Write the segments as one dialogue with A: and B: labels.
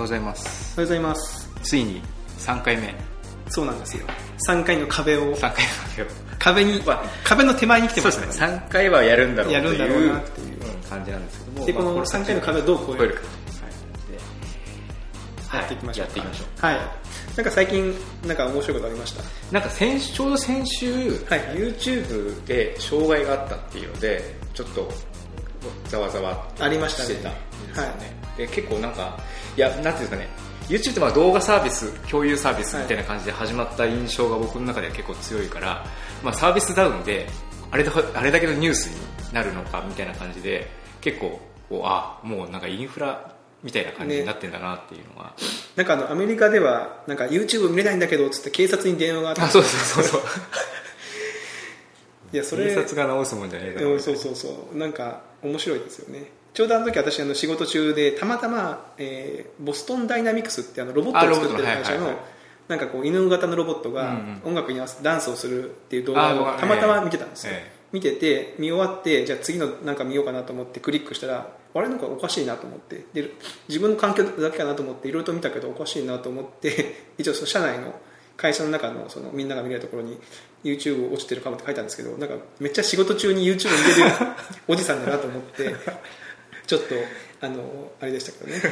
A: うございます。
B: おはようございます。
A: ついに3回目。
B: そうなんですよ。3回の壁を。
A: 3回目を。
B: 壁に壁の手前に来てま
A: ですすね。3回はやるんだろう
B: やるんだろうなっていう
A: 感じなんですけども。
B: でこの
A: まあ
B: 3回の壁をどう超えるか。
A: はい。
B: やっていきましょう。
A: やっていきましょう。
B: はい。なんか最近なんか面白いことありました？
A: なんか先ちょうど先週、
B: はい。
A: YouTube で障害があったっていうのでちょっとざわざわ
B: ありましたね。
A: してたんですよね、で結構なんかいやなんていうんですかね。YouTube ってまあ動画サービス共有サービスみたいな感じで始まった印象が僕の中では結構強いから、まあ、サービスダウンであれだあれだけのニュースになるのかみたいな感じで結構こうあもうなんかインフラみたいな感じになってんだなっていうのが、
B: なんかあのアメリカではなんか YouTube 見れないんだけどっつって警察に電話があって
A: あそうそうそうそう。
B: いやそれ
A: 警察が直すもんじゃねえだろ
B: うんそうそうそう。なんか面白いですよね。ちょうどあの時私あの仕事中でたまたま、えーボストンダイナミクスってあのロボットを作ってる会社のなんかこう犬型のロボットが音楽に合わせてダンスをするっていう動画をたまたま見てたんですよ、
A: ええ。
B: 見てて見終わってじゃあ次のなんか見ようかなと思ってクリックしたらあれなんかおかしいなと思って。で自分の環境だけかなと思っていろいろと見たけどおかしいなと思って 一応その社内の会社の中のそのみんなが見れるところに YouTube 落ちてるかもって書いたんですけどなんかめっちゃ仕事中に YouTube 見れる おじさんだなと思ってちょっとあのあれでしたけどね、はい。ま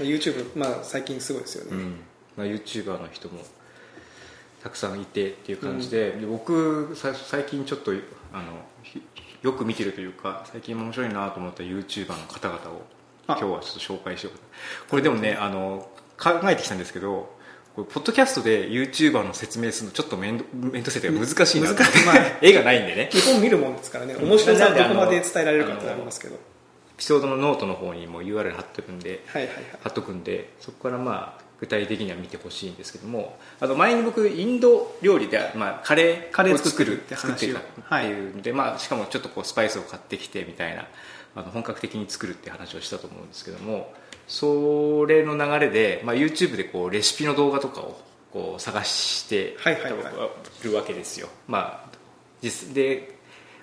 B: あ YouTube、まあ、最近すごいですよね、
A: うん。まあ、YouTuber の人もたくさんいてっていう感じで,、で僕さ最近ちょっとあのひよく見てるというか最近面白いなと思った YouTuber の方々を今
B: あ
A: 日はちょっと紹介しようこれでもねあの考えてきたんですけどこれポッドキャストで YouTuber の説明するのちょっと面倒くさくて難しいな
B: 難しい。まあ
A: 絵がないんでね。
B: 日本見るもんですからね。面白さをどこまで伝えられるかってありますけど。
A: エピソードのノートの方にも URL 貼っておくんで
B: はいはいはい。
A: 貼っとくんでそこからまあ具体的には見てほしいんですけどもあの前に僕インド料理で、まあ、カレ
B: カレー
A: 作る
B: 作って
A: たってい。うので、まあ、しかもちょっとこうスパイスを買ってきてみたいなあの本格的に作るって話をしたと思うんですけどもそれの流れで、まあ、YouTube でこうレシピの動画とかをこう探して
B: はいはいはい。
A: るわけですよ、まあ、実で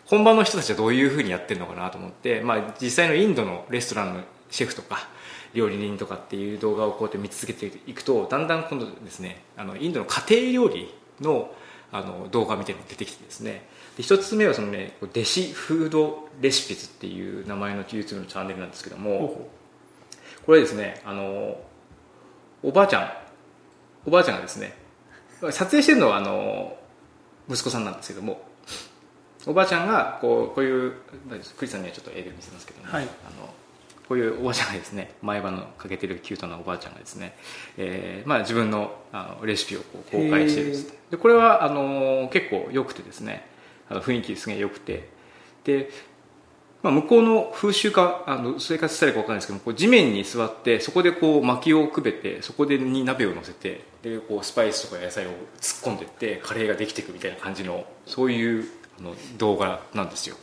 A: 本場の人たちはどういうふうにやってるのかなと思って、まあ、実際のインドのレストランのシェフとか料理人とかっていう動画をこうやって見続けていくとだんだん今度ですねあのインドの家庭料理のあの動画みたいなのが出てきてですね。で一つ目はそのね弟子フードレシピズっていう名前の YouTube のチャンネルなんですけども、これですねあのおばあちゃんおばあちゃんがですね撮影してるのはあの息子さんなんですけどもおばあちゃんがこうこういうクリスさんにはちょっと絵で見せますけども、
B: はい。
A: あのこういうおばあちゃんがですね前歯のかけてるキュートなおばあちゃんがですね、えーまあ、自分のあのレシピをこう公開してるんですでこれはあの結構良くてですねあの雰囲気すげえ良くて。でまあ、向こうの風習かあの生活スタイルか分かんないですけどこう地面に座ってそこでこう薪をくべてそこでに鍋を乗せてでこうスパイスとか野菜を突っ込んでいってカレーができていくみたいな感じのそういうあの動画なんですよ、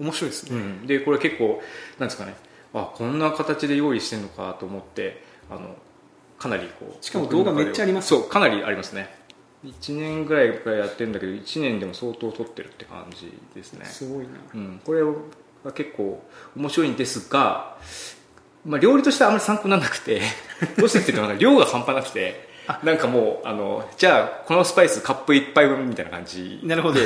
B: う面白いですね、
A: うん、でこれ結構なんですかね。あこんな形で用意してるのかと思ってあのかなりこう
B: しかも動画めっちゃあります。
A: そうかなりありますね。1年ぐらいからやってるんだけど1年でも相当撮ってるって感じですね。
B: すごいな。
A: うん、これは結構面白いんですが、まあ、料理としてはあまり参考にならなくて どうしてっていうとなんか量が半端なくてなんかもうあのじゃあこのスパイスカップ1杯分みたいな感じ
B: なるほど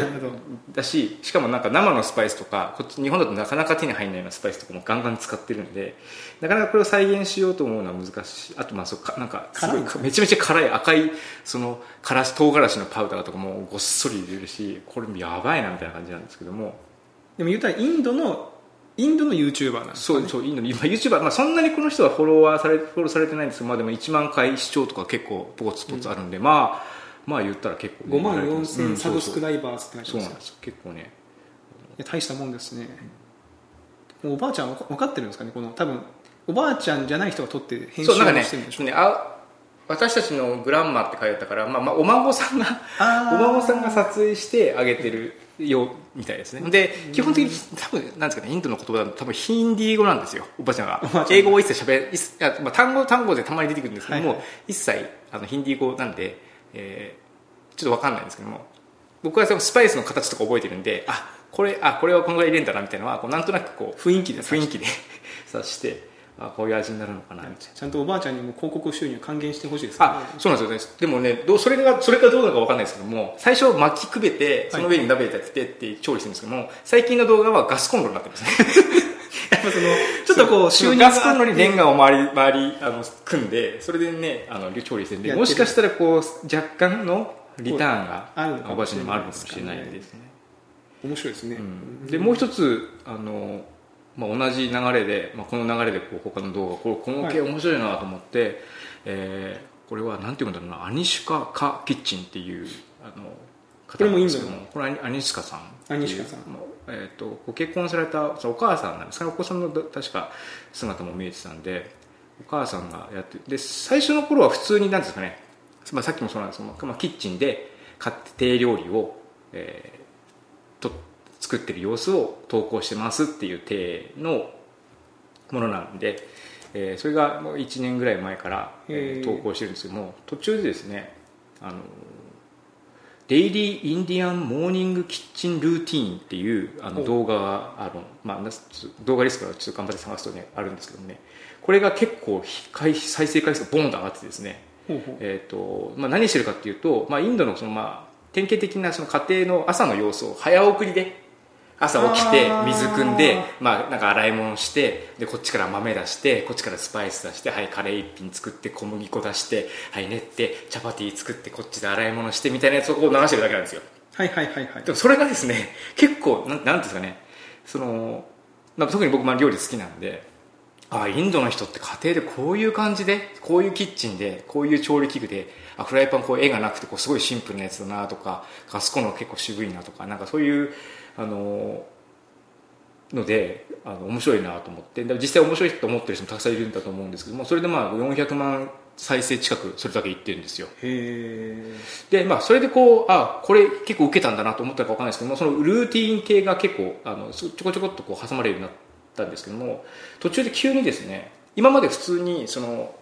A: だししかもなんか生のスパイスとかこっち日本だとなかなか手に入らないようなスパイスとかもガンガン使ってるんでなかなかこれを再現しようと思うのは難しいあとまあそうかなんかすごいめちゃめちゃ辛い赤いそのからし唐辛子のパウダーとかもごっそり入れるしこれやばいなみたいな感じなんですけども
B: でも言うたらインドのインドの YouTuber なんです
A: そうそうインドに、まあ、YouTuber、まあ、そんなにこの人はフォロワーされフォローされてないんですけど、まあ、でも1万回視聴とか結構ポツポツあるんで、まあまあ言ったら結構、
B: 5万
A: うん
B: 4000サブスクライバーズって
A: そうなんですよ。結構ね。
B: 大したもんですね、おばあちゃんは分かってるんですかねこの多分おばあちゃんじゃない人が撮って編集してるんでしょう。
A: ねあ私たちのグランマって書いてあったから、まあまあ、お孫さんがお孫さんが撮影してあげてるようみたいですね。で基本的に多分なんですかねインドの言葉だと多分ヒンディー語なんですよおばあちゃんが。英語を一切しゃべいや、まあ、単語単語でたまに出てくるんですけども、
B: はいはい。
A: 一切あのヒンディー語なんで、えーちょっと分かんないんですけども僕はそのスパイスの形とか覚えてるんであこれあこれはこのぐらい入れるんだなみたいなのはこうなんとなくこう
B: 雰囲気で
A: 雰囲気で察してあこういう味になるのかなみたいな。
B: ちゃんとおばあちゃんにも広告収入還元してほしいです
A: あそうなんですよね。でもねどうそれがそれかどうなのか分かんないですけども最初巻きくべてその上に鍋立ててって調理してるんですけども、最近の動画はガスコンロになってますね。
B: やっぱその ちょっとこう収入
A: ガスコンロにレンガを周り周りあの組んでそれでねあの調理してるんでもしかしたらこう若干のリターンがおばあちゃんにもあるかもしれないですね。
B: 面白いですね、
A: うん。でもう一つあの、まあ、同じ流れで、まあ、この流れでこう他の動画これこの系面白いなと思って、えーこれはなんていうんだろうなアニシュカ・カ・キッチンっていうあの方なんですけどもこれアニアニシュカさん
B: アニシュカさん。
A: えー、とご結婚されたお母さんなんです。かねお子さんのど確か姿も見えてたんでお母さんがやってで最初の頃は普通になんですかね、まあ、さっきもそうなんですけど、まあ、キッチンで家庭料理を、え作ってる様子を投稿してますっていう体のものなんで、えーそれがもう1年ぐらい前から、えー投稿してるんですけども途中でですねあのデイリー・インディアン・モーニング・キッチン・ルーティーンっていうあの
B: お。
A: 動画があの、まあ、動画ですからちょっと頑張って探すとねあるんですけどもねこれが結構回再生回数がボンと上がってですねえーとまあ、何してるかっていうと、まあ、インドのその、まあ、典型的なその家庭の朝の様子を早送りで朝起きて水汲んで、まあ、なんか洗い物してでこっちから豆出してこっちからスパイス出してはいカレー一品作って小麦粉出してはい練ってチャパティ作ってこっちで洗い物してみたいなやつをこう流してるだけなんですよ。
B: はいはいはいはい。
A: でもそれがですね結構なんなんですかねその、まあ、特に僕まあ料理好きなんであインドの人って家庭でこういう感じでこういうキッチンでこういう調理器具であフライパンこう絵がなくてこうすごいシンプルなやつだなとかガスコンロ結構渋いなとかなんかそういうあののであの面白いなと思って。で実際面白いと思ってる人もたくさんいるんだと思うんですけどもそれでまあ400万再生近くそれだけいってるんですよ。
B: へ
A: でまあそれでこうあこれ結構受けたんだなと思ったか分かんないですけどもそのルーティーン系が結構あのちょこちょこっとこう挟まれるようになったんですけども途中で急にですね今まで普通にその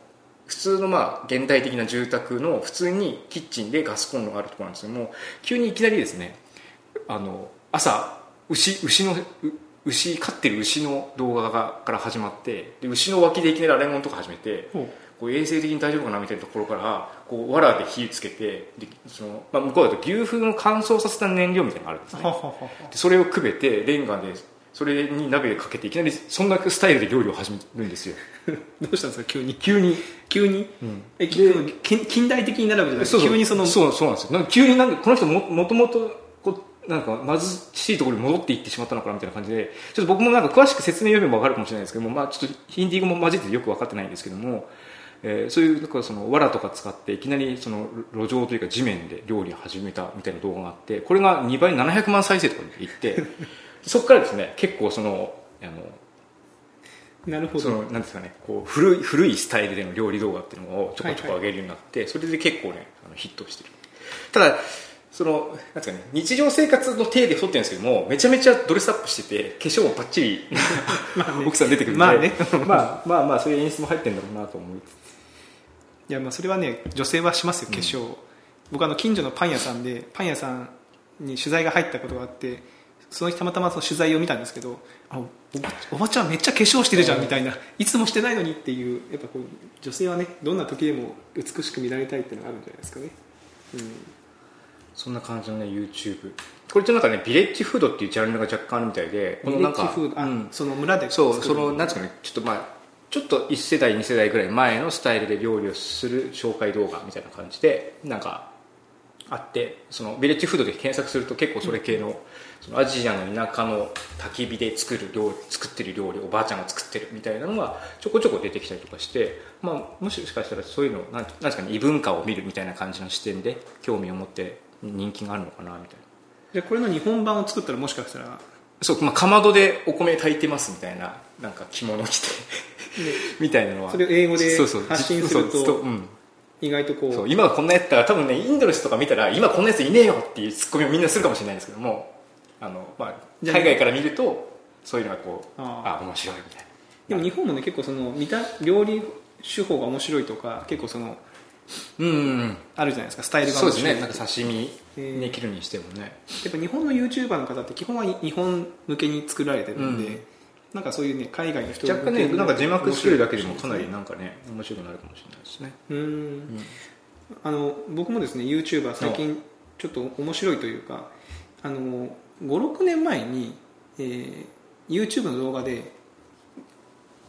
A: 普通のまあ現代的な住宅の普通にキッチンでガスコンロがあるところなんですけども急にいきなりですねあの朝牛牛のう牛飼ってる牛の動画がから始まってで牛の脇でいきなり洗い物とか始めてこう衛生的に大丈夫かなみたいなところからこう藁で火つけてでその、まあ、向こうだと牛糞の乾燥させた燃料みたいなのがあるんですね。でそれをくべてレンガでそれに鍋でかけていきなりそんなスタイルで料理を始めるんですよ。
B: どうしたんですか？急に。
A: 急に。
B: 急に、
A: うん。
B: え近近代的になるわけじゃない
A: そう
B: 急にその
A: そうそうなんです。よなんか急になんかこの人ももともとなんか貧しいところに戻っていってしまったのかなみたいな感じでちょっと僕もなんか詳しく説明読めば分かるかもしれないですけども、まあ、ちょっとヒンディー語も混じっててよく分かってないんですけども、えーそういうなんかその藁とか使っていきなりその路上というか地面で料理を始めたみたいな動画があってこれが2倍700万再生とかにいって そこからですね結構そのあの
B: なるほど。
A: そのなんですかねこう古い古いスタイルでの料理動画っていうのをちょこちょこ上げるようになって、それで結構ねあのヒットしてる。ただそのなんですかね日常生活の体で撮ってるんですけどもめちゃめちゃドレスアップしてて化粧もバッチリ 奥さん出てくるんで。
B: まあね。
A: まあまあまあそういう演出も入ってるんだろうなと思いつつ。
B: いやまあそれはね女性はしますよ化粧、僕あの近所のパン屋さんでパン屋さんに取材が入ったことがあってその日たまたまその取材を見たんですけどあおばおばちゃんめっちゃ化粧してるじゃんみたいな。いつもしてないのにっていうやっぱこう女性はねどんな時でも美しく見られたいっていうのがあるんじゃないですかね、
A: そんな感じのね YouTube これってなんかねビレッジフードっていうジャンルが若干あるみたいで
B: うん、
A: このなんかうん。
B: その村で
A: そうそのなんですかねちょっとまあちょっと1世代2世代ぐらい前のスタイルで料理をする紹介動画みたいな感じでなんかあってそのビレッジフードで検索すると結構それ系の,、そのアジアの田舎の焚き火で作る料理作ってる料理おばあちゃんが作ってるみたいなのがちょこちょこ出てきたりとかして、まあ、もしかしたらそういうのなんなんですかね異文化を見るみたいな感じの視点で興味を持って人気があるのかなみたいな。
B: でこれの日本版を作ったらもしかしたら
A: そう、まあ、かまどでお米炊いてますみたいななんか着物着て みたいなのは。
B: それを英語で発信すると意外とこう
A: そう今はこんなやったら多分ねインドの人とか見たら今こんなやついねえよっていうツッコミをみんなするかもしれないんですけどもあの、まあ海外から見るとそういうのがこう
B: あ
A: あ面白いみたいな。
B: でも日本もね結構その見た料理手法が面白いとか結構その
A: うんうん
B: あるじゃないですかスタイルが
A: そうですね。なんか刺身に切るにしてもね、
B: やっぱ日本の YouTuber の方って基本は日本向けに作られてるんで、
A: うん。
B: なんかそういうね海外の人
A: 若干ねなんか字幕つけるだけでもかなりなんかね面白くなるかもしれないですね。
B: うん。あの僕もですね YouTuber 最近ちょっと面白いというかあの56年前に、えー YouTube の動画で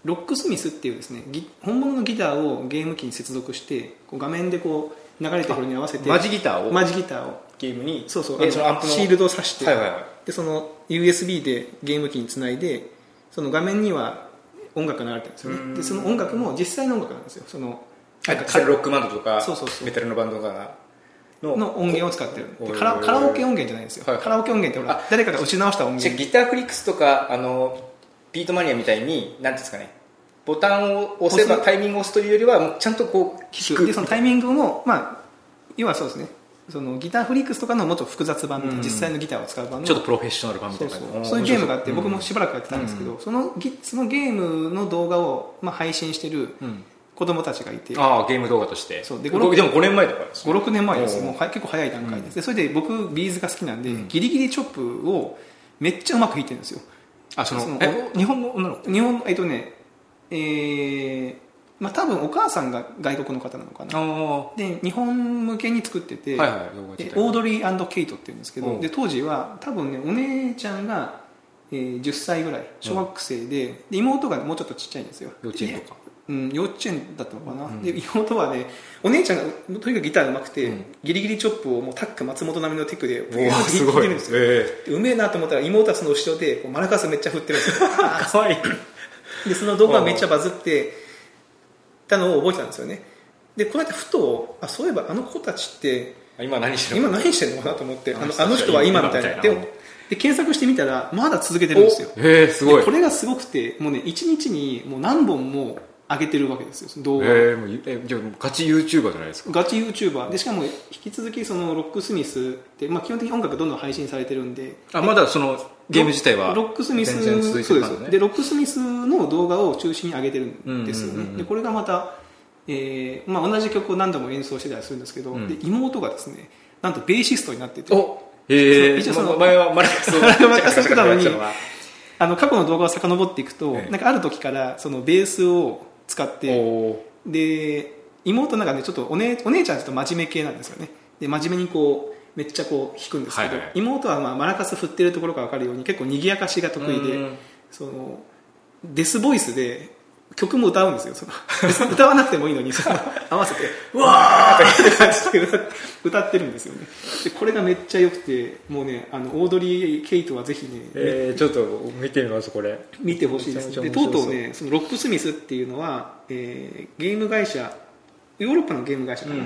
B: ロックスミスっていうですねギ本物のギターをゲーム機に接続してこう画面でこう流れてくるのに合わせて
A: マジギターを？
B: マジギターを。
A: ゲームに？
B: そうそうシールドを挿して、
A: はいはいはい。
B: でその USB でゲーム機につないでその画面には音楽が流れてるんですよね。でその音楽も実際の音楽なんですよ。その
A: なんかロックバンドとか
B: そうそうそう。
A: メタルのバンドがの
B: の？音源を使ってる。カラカラオケ音源じゃないんですよ、
A: はいはい
B: カラオケ音源ってほら誰かが打ち直した音源。
A: ギターフリックスとかあのビートマニアみたいになんていうんですかねボタンを押せばタイミングを押すというよりはもうちゃんとこう
B: 弾く。でそのタイミングもまあ要はそうですね。そのギターフリックスとかのもっと複雑版みたいな、
A: うん。
B: 実際のギターを使う版の
A: ちょっとプロフェッショナル版みた
B: そ
A: いうな。
B: そうそう。いうゲームがあって、僕も
A: し
B: しばらくやってたんですけど、そのギそのゲームの動画を、まあ、配信してる
A: うん。
B: 子供たちがいて、
A: ああゲーム動画として。
B: そう。で
A: でも5年前とかです
B: 56年前です。もうは結構早い段階で。す、でそれで僕ビーズが好きなんで、
A: うん。
B: ギリギリチョップをめっちゃうまく弾いてるんですよ。
A: あその日本の女の子？
B: 日本えっとねえーまあ多分お母さんが外国の方なのかな。で日本向けに作ってて、
A: いはい動画自体
B: でオードリーケイトっていうんですけ
A: うん。
B: どで当時は多分ねお姉ちゃんが、えー10歳ぐらい小学生で,、で妹がもうちょっとちっちゃいんですよ。
A: 幼稚園とか。
B: うん、幼稚園だったのかな、
A: うん。
B: で妹はねお姉ちゃんがとにかくギターうまくて、
A: うん。
B: ギリギリチョップをもうタック松本並みのテクで
A: おお すごい。
B: 弾てるんですよ
A: え。
B: でうめえなと思ったら妹はその後ろでこうマラカスめっちゃ振ってるんですよ。
A: え かわいい
B: でその動画がめっちゃバズってたのを覚えてたんですよね。でこの間ふとあそういえばあの子たちって
A: 今何してるの？
B: 今何してるのかなと思ってあの
A: あの人は
B: 今みたいな。でで検索してみたらまだ続けてるんですよ。
A: ええ。すごい
B: でこれがすごくてもうね1日にもう何本も上げてるわけですよ動画。
A: えもうえじゃあガチ YouTuber じゃないですか？
B: ガチ YouTuber でしかも引き続きそのロックスミスって、まあ、基本的に音楽どんどん配信されてるんで。
A: あまだそのゲーム自体は
B: ロックスミスそうです
A: るからね。
B: でロックスミスの動画を中心に上げてるんですよね。でこれがまた、えーまあ、同じ曲を何度も演奏してたりするんですけど、
A: うん。
B: で妹がですねなんとベーシストになってて。
A: おええ
B: 一応その
A: ま前はマラカスを
B: マラカスをたのに
A: チャカチャカやってたのは
B: あの過去の動画を遡っていくと、
A: ええ。
B: なんかある時からそのベースを使って
A: お
B: で妹なんかねちょっとお,、ね、お姉ちゃんはちょっと真面目系なんですよね。で真面目にこうめっちゃこう弾くんですけど、
A: はいはい。
B: 妹はまあマラカス振ってるところが分かるように結構賑やかしが得意で
A: うん。
B: そのデスボイスで曲も歌うんですよその。歌わなくてもいいのにその合わせて「うわー!」って感じで歌歌ってるんですよね。でこれがめっちゃ良くてもうねあのオードリー・ケイトはぜひね、
A: えー、ちょっと見てみますこれ。
B: 見てほしいです。でとうとうねそのロックスミスっていうのは、えーゲーム会社ヨーロッパのゲーム会社かな、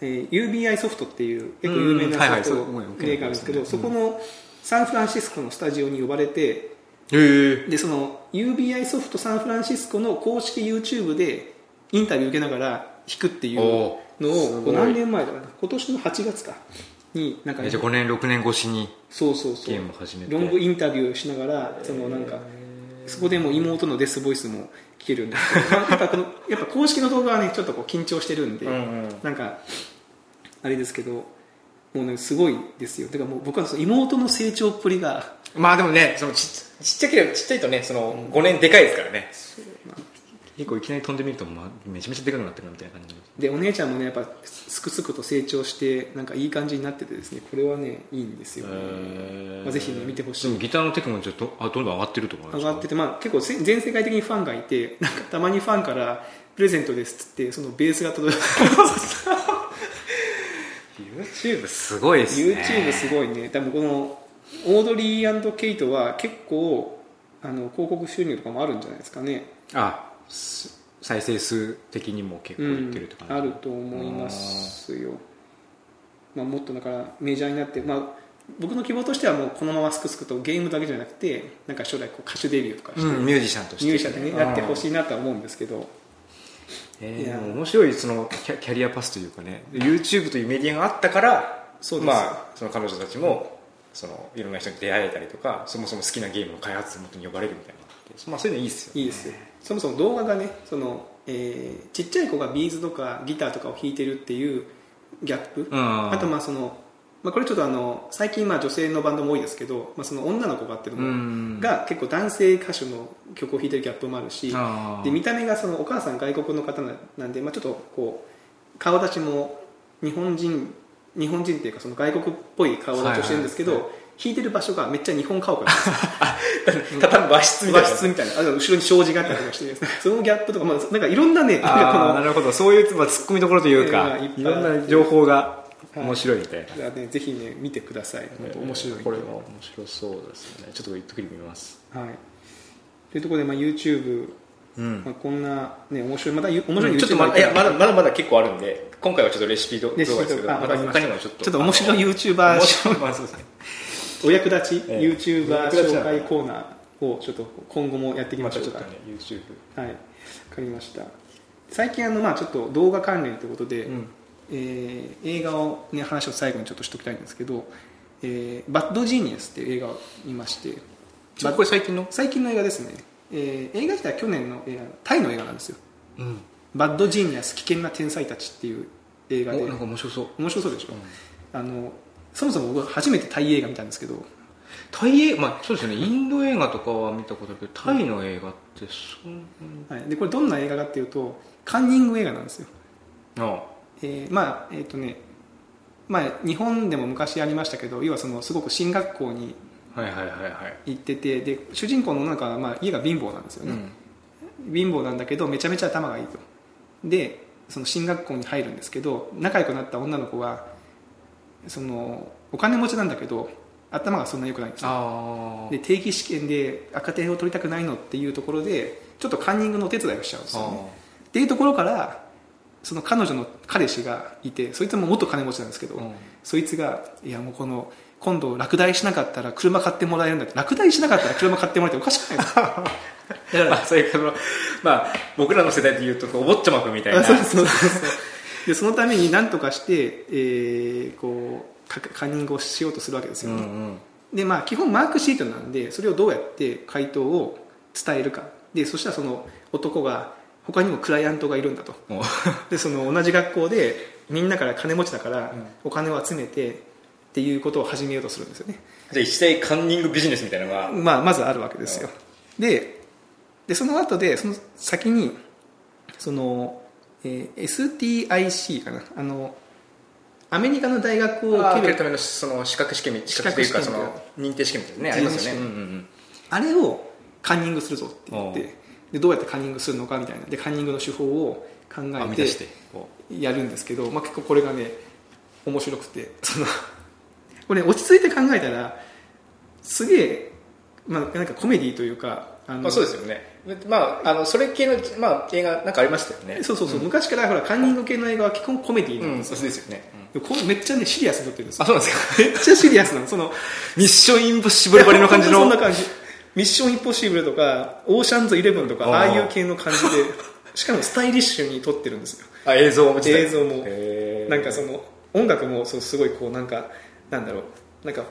B: えー UBI ソフトっていう結構有名ないソフトメーカーですけど、
A: うん
B: そこのサンフランシスコのスタジオに呼ばれてでその UBI ソフトサンフランシスコの公式 YouTube でインタビュー受けながら弾くっていう
A: お
B: のをこう何年前だかな今年の8月かになんかね
A: じゃあ5年6年越しに
B: そうそうそう。
A: ゲームを始めて。
B: ロングインタビューしながらそのなんかそこでもう妹のデスボイスも聞けるんですけど、まあやっぱこの やっぱ公式の動画はねちょっとこう緊張してるんで、
A: うんうん。
B: なんかあれですけどもうねすごいですよ。だからもう僕はその妹の成長っぷりが
A: まあでもねそのちちっちゃければちっちゃいとねその5年でかいですからね結構いきなり飛んでみると、まあ、めちゃめちゃでかくなってるみたいな感じ。
B: でお姉ちゃんもねやっぱすくすくと成長してなんかいい感じになっててですねこれはねいいんですよ、まあ、ぜひね見てほしい。
A: でもギターのテクもちょっとあどんどん上がってると思います
B: 上がってて、まあ、結構せ全世界的にファンがいてなんかたまにファンからプレゼントですっつってそのベースが届いて。
A: YouTube すごいですね。
B: YouTube すごいね。多分このオードリーケイトは結構あの広告収入とかもあるんじゃないですかね。
A: あす再生数的にも結構いってるって感じ、
B: あると思いますよ、まあ、もっとだからメジャーになって、まあ、僕の希望としてはもうこのまますくすくとゲームだけじゃなくてなんか将来こう歌手デビューとかして、
A: うん、ミュージシャンとして
B: ミュージシャンでねやってほ
A: い、
B: しいなとは思うんですけど。
A: えー面白いそのキャキャリアパスというかね YouTube というメディアがあったから
B: そう
A: まあ、その彼女たちもそのいろんな人に出会えたりとかそもそも好きなゲームの開発元に呼ばれるみたいな。まあ、そういうのいいですよね。
B: いいですよそもそも動画がねその、えーちっちゃい子がビーズとかギターとかを弾いてるっていうギャップ、
A: うん。
B: あとまあそのまあ、これちょっとあの最近まあ女性のバンドも多いですけど、まあ、その女の子がっていうのもが結構男性歌手の曲を弾いてるギャップもあるしで見た目がそのお母さん外国の方なんで、まあ、ちょっとこう顔立ちも日本人日本人っていうかその外国っぽい顔立ちをしてるんですけど、はいはい弾いてる場所がめっちゃ日本家屋なんです。
A: ただ和室みたいな。
B: 和室みたいな。あ後ろに障子があったりとかして。そのギャップとか、まあ、なんかいろんなね
A: なるほど。そういう、まあ、ツッコミどころというか、いろんな情報が面白いみたいな、
B: はい、ね、ぜひね見てください。面白い、
A: これは面白そうですね。ちょっとゆっくり見ます。
B: はい。というところで、まあ、YouTube うん。まあ、こんな、ね、面白いまた面白い、
A: うん、ちょっとまいやまだまだまだ結構あるんで今回はちょっとレシピ動画ですけどまた他にもちょっと。
B: ちょっと面白い YouTuber そうですねお役立ち YouTuber 紹介コーナーをちょっと今後もやっていきましょうか、
A: まあ、ね YouTube
B: はい。分かりました。最近あのまあちょっと動画関連ということで、うん、えー、映画を、ね、話を最後にちょっとしておきたいんですけど「えー、バッドジーニアス」っていう映画を見まして。
A: これ最近の？
B: 最近の映画ですね、えー、映画自体は去年の映画タイの映画なんですよ、うん、バッドジーニアス危険な天才たちっていう映画で。
A: なんか面白そう。
B: 面白そうでしょ、うん、あのそもそも僕初めてタイ映画見たんですけど
A: タイ映画、まあ、そうですよね。インド映画とかは見たことあるけどタイの映画ってそん
B: なに、はい、でこれどんな映画かっていうとカンニング映画なんですよ。
A: ああ、
B: えー、まあえっ、ー、とねまあ、日本でも昔ありましたけど要はそのすごく進学校に行っててで主人公の女の子は、まあ、家が貧乏なんですよね、うん、貧乏なんだけどめちゃめちゃ頭がいいと。でその進学校に入るんですけど仲良くなった女の子はそのお金持ちなんだけど頭がそんな良くないんですよ。で定期試験で赤点を取りたくないのっていうところでちょっとカンニングのお手伝いをしちゃうんですよね。っていうところからその彼女の彼氏がいてそいつも元金持ちなんですけど、うん、そいつがいやもうこの今度落第しなかったら車買ってもらえるんだって。落第しなかったら車買ってもらえておかしくないですかだ
A: からまあそういうまあ僕らの世代でいうとお坊ちゃまくみたいな。
B: そうそうそうでそのために何とかして、えー、こうカンニングをしようとするわけですよ。ね、うんうん、でまあ基本マークシートなんでそれをどうやって回答を伝えるか。でそしたらその男が他にもクライアントがいるんだと。でその同じ学校でみんなから金持ちだからお金を集めてっていうことを始めようとするんですよね。
A: じゃあ一切カンニングビジネスみたいなのが、
B: まあ、まずあるわけですよ。ででその後でその先にそのえー、STIC かな。あのアメリカの大学を
A: 受けるためのその資格試験資格というかその認定試験みたいなねありますよね、うんうんう
B: ん、あれをカンニングするぞって言ってでどうやってカンニングするのかみたいな。でカンニングの手法を考えてやるんですけど、まあ、結構これがね面白くてそのこれ、ね、落ち着いて考えたらすげえ、まあ、なんかコメディというか
A: あまあ、そうですよねまあ、あのそれ系の、まあ、映画なんかありましたよね。
B: そうそうそう、うん、昔からほらカンニング系の映画は基本コメディなん
A: ですよ、うん、そうですよね、
B: うん、めっちゃねシリアスになってるんです
A: あそうなんですか？
B: めっちゃシリアスなの。その
A: ミッションインポッシブルばりの感じ。の
B: そんな感じ。ミッションインポッシブルとかオーシャンズイレブンとかああいう系の感じで。しかもスタイリッシュに撮ってるんですよ。
A: あ映像も
B: 映像も。なんかその音楽もそうすごいこうなんかなんだろう。なんか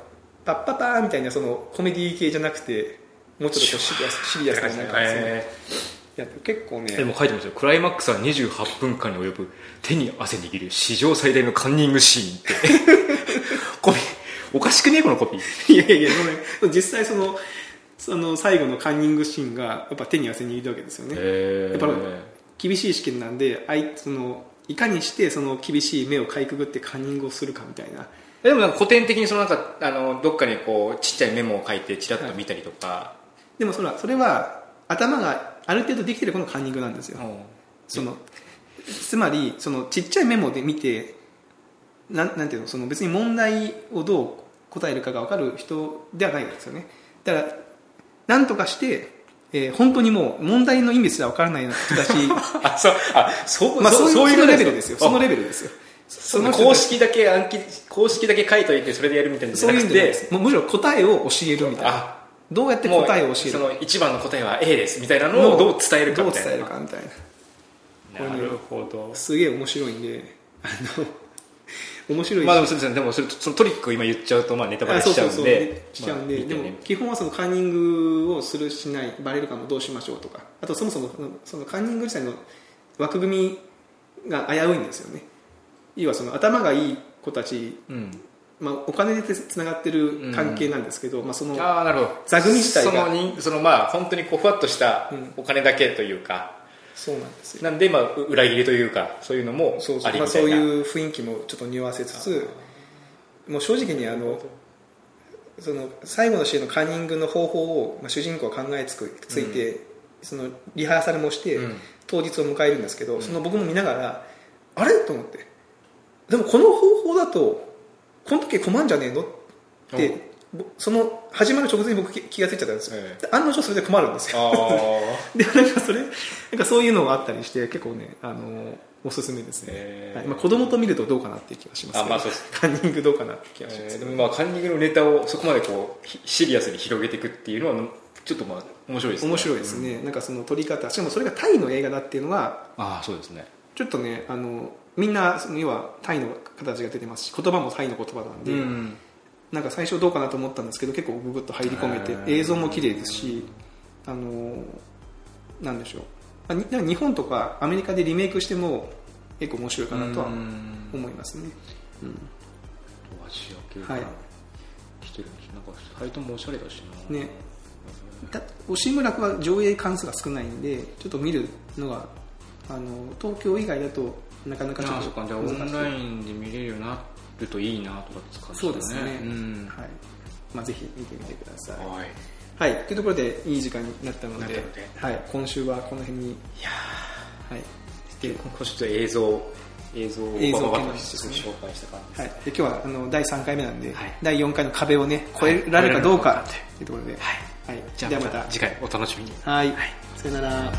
B: パッパパーみたいなそのコメディ系じゃなくてもうちょっとシリアスシリアスな感じでいや結構ね。
A: でも書いてますよクライマックスは28分間に及ぶ手に汗握る史上最大のカンニングシーンって。コピー。おかしくねこのコピー。
B: いやいやごめん。実際そのその最後のカンニングシーンがやっぱ手に汗握るわけですよね。やっぱ厳しい試験なんであいそのいかにしてその厳しい目をかいくぐってカンニングをするかみたいな。
A: でもなんか古典的にそのなんかあのどっかにこうちっちゃいメモを書いてちらっと見たりとか、は
B: い、でもそれはそれは頭がある程度できてるこのカンニングなんですよ。そのつまりそのちっちゃいメモで見てなんなんていうのその別に問題をどう答えるかが分かる人ではないですよね。だから何とかして、えー、本当にもう問題の意味すら分からないような人だし
A: あそうあそう,、まあ、
B: そうそういうレベルですよ。そのレベルですよ。
A: その公式だけ暗記公式だけ書いといてそれでやるみたいなじゃなくて。
B: むしろ答えを教えるみたいなどうやって答えを教える
A: その一番の答えは A ですみたいなのをどう伝えるかみたいな。
B: どう伝えるかみたい
A: な。なるほど。
B: すげえ面白いんであの面白い
A: まあでもそうですね。でもそれそのトリックを今言っちゃうとまあネタバレしちゃうんで。
B: しちゃうんで、まあ、でも基本はそのカンニングをするしないバレるかもどうしましょうとかあとそもそもそのカンニング自体の枠組みが危ういんですよね。要はその頭がいい子たちまあ、お金でつながってる関係なんですけど、まあ、その座組自体が。
A: そのにそのまあ本当にこうふわっとした
B: うん。
A: お金だけというか、
B: そうなんですよ。
A: なんでまあう裏切りというかそういうのも
B: そうそう,、そういう雰囲気もちょっと匂わせつつもう正直にあのその最後のシーンのカンニングの方法を、まあ、主人公は考えつくついて、そのリハーサルもして、
A: うん。
B: 当日を迎えるんですけど、その僕も見ながらあれ？と思って。でもこの方法だとこの時困んじゃねえの？ってぼその始まる直前に僕気気がついちゃったんですよ、
A: え
B: で案の定それで困るんですよ。
A: あ
B: でなんかそれなんかそういうのがあったりして結構ねあのおすすめですね、
A: へー
B: はい。まあ、子供と見るとどうかなっていう気がしますけど。
A: あまあそうです
B: カンニングどうかなって気がします、
A: えーでもまあカンニングのネタをそこまでこうひシリアスに広げていくっていうのはちょっとまあ面白いですね。
B: 面白いですね、なんかその撮り方。しかもそれがタイの映画だっていうのが
A: ああそうですね。
B: ちょっとねあのみんなその要はタイの形が出てますし言葉もタイの言葉なんで、
A: ん。
B: なんか最初どうかなと思ったんですけど結構ググッと入り込めて映像も綺麗ですしあのなんでしょう。日本とかアメリカでリメイクしても結構面白いかなとは
A: うん。
B: 思いますね、うん。
A: アジア系から来てるんですなんかサイトもおしゃれだしな。
B: ね。た押村区は上映関数が少ないんでちょっと見るのがあの東京以外だとなかなかちょっと
A: じゃあオンラインで見れるようになるといいなとかって感じ
B: そうですね、
A: うん。
B: はい。まあ、ぜひ見てみてください。
A: はい。
B: はい。というところでいい時間になったのではい、今週はこの辺に。
A: いや
B: はい。
A: ー今週は映像映像を
B: 映像
A: バババッと
B: 系のですね
A: 紹介した感じ
B: はい、で今日はあの第3回目なんで、
A: はい。
B: 第4回の壁をね超えられるかどうかとい。うところで、はい。
A: じゃあまた次回お楽しみに。
B: はい、さよなら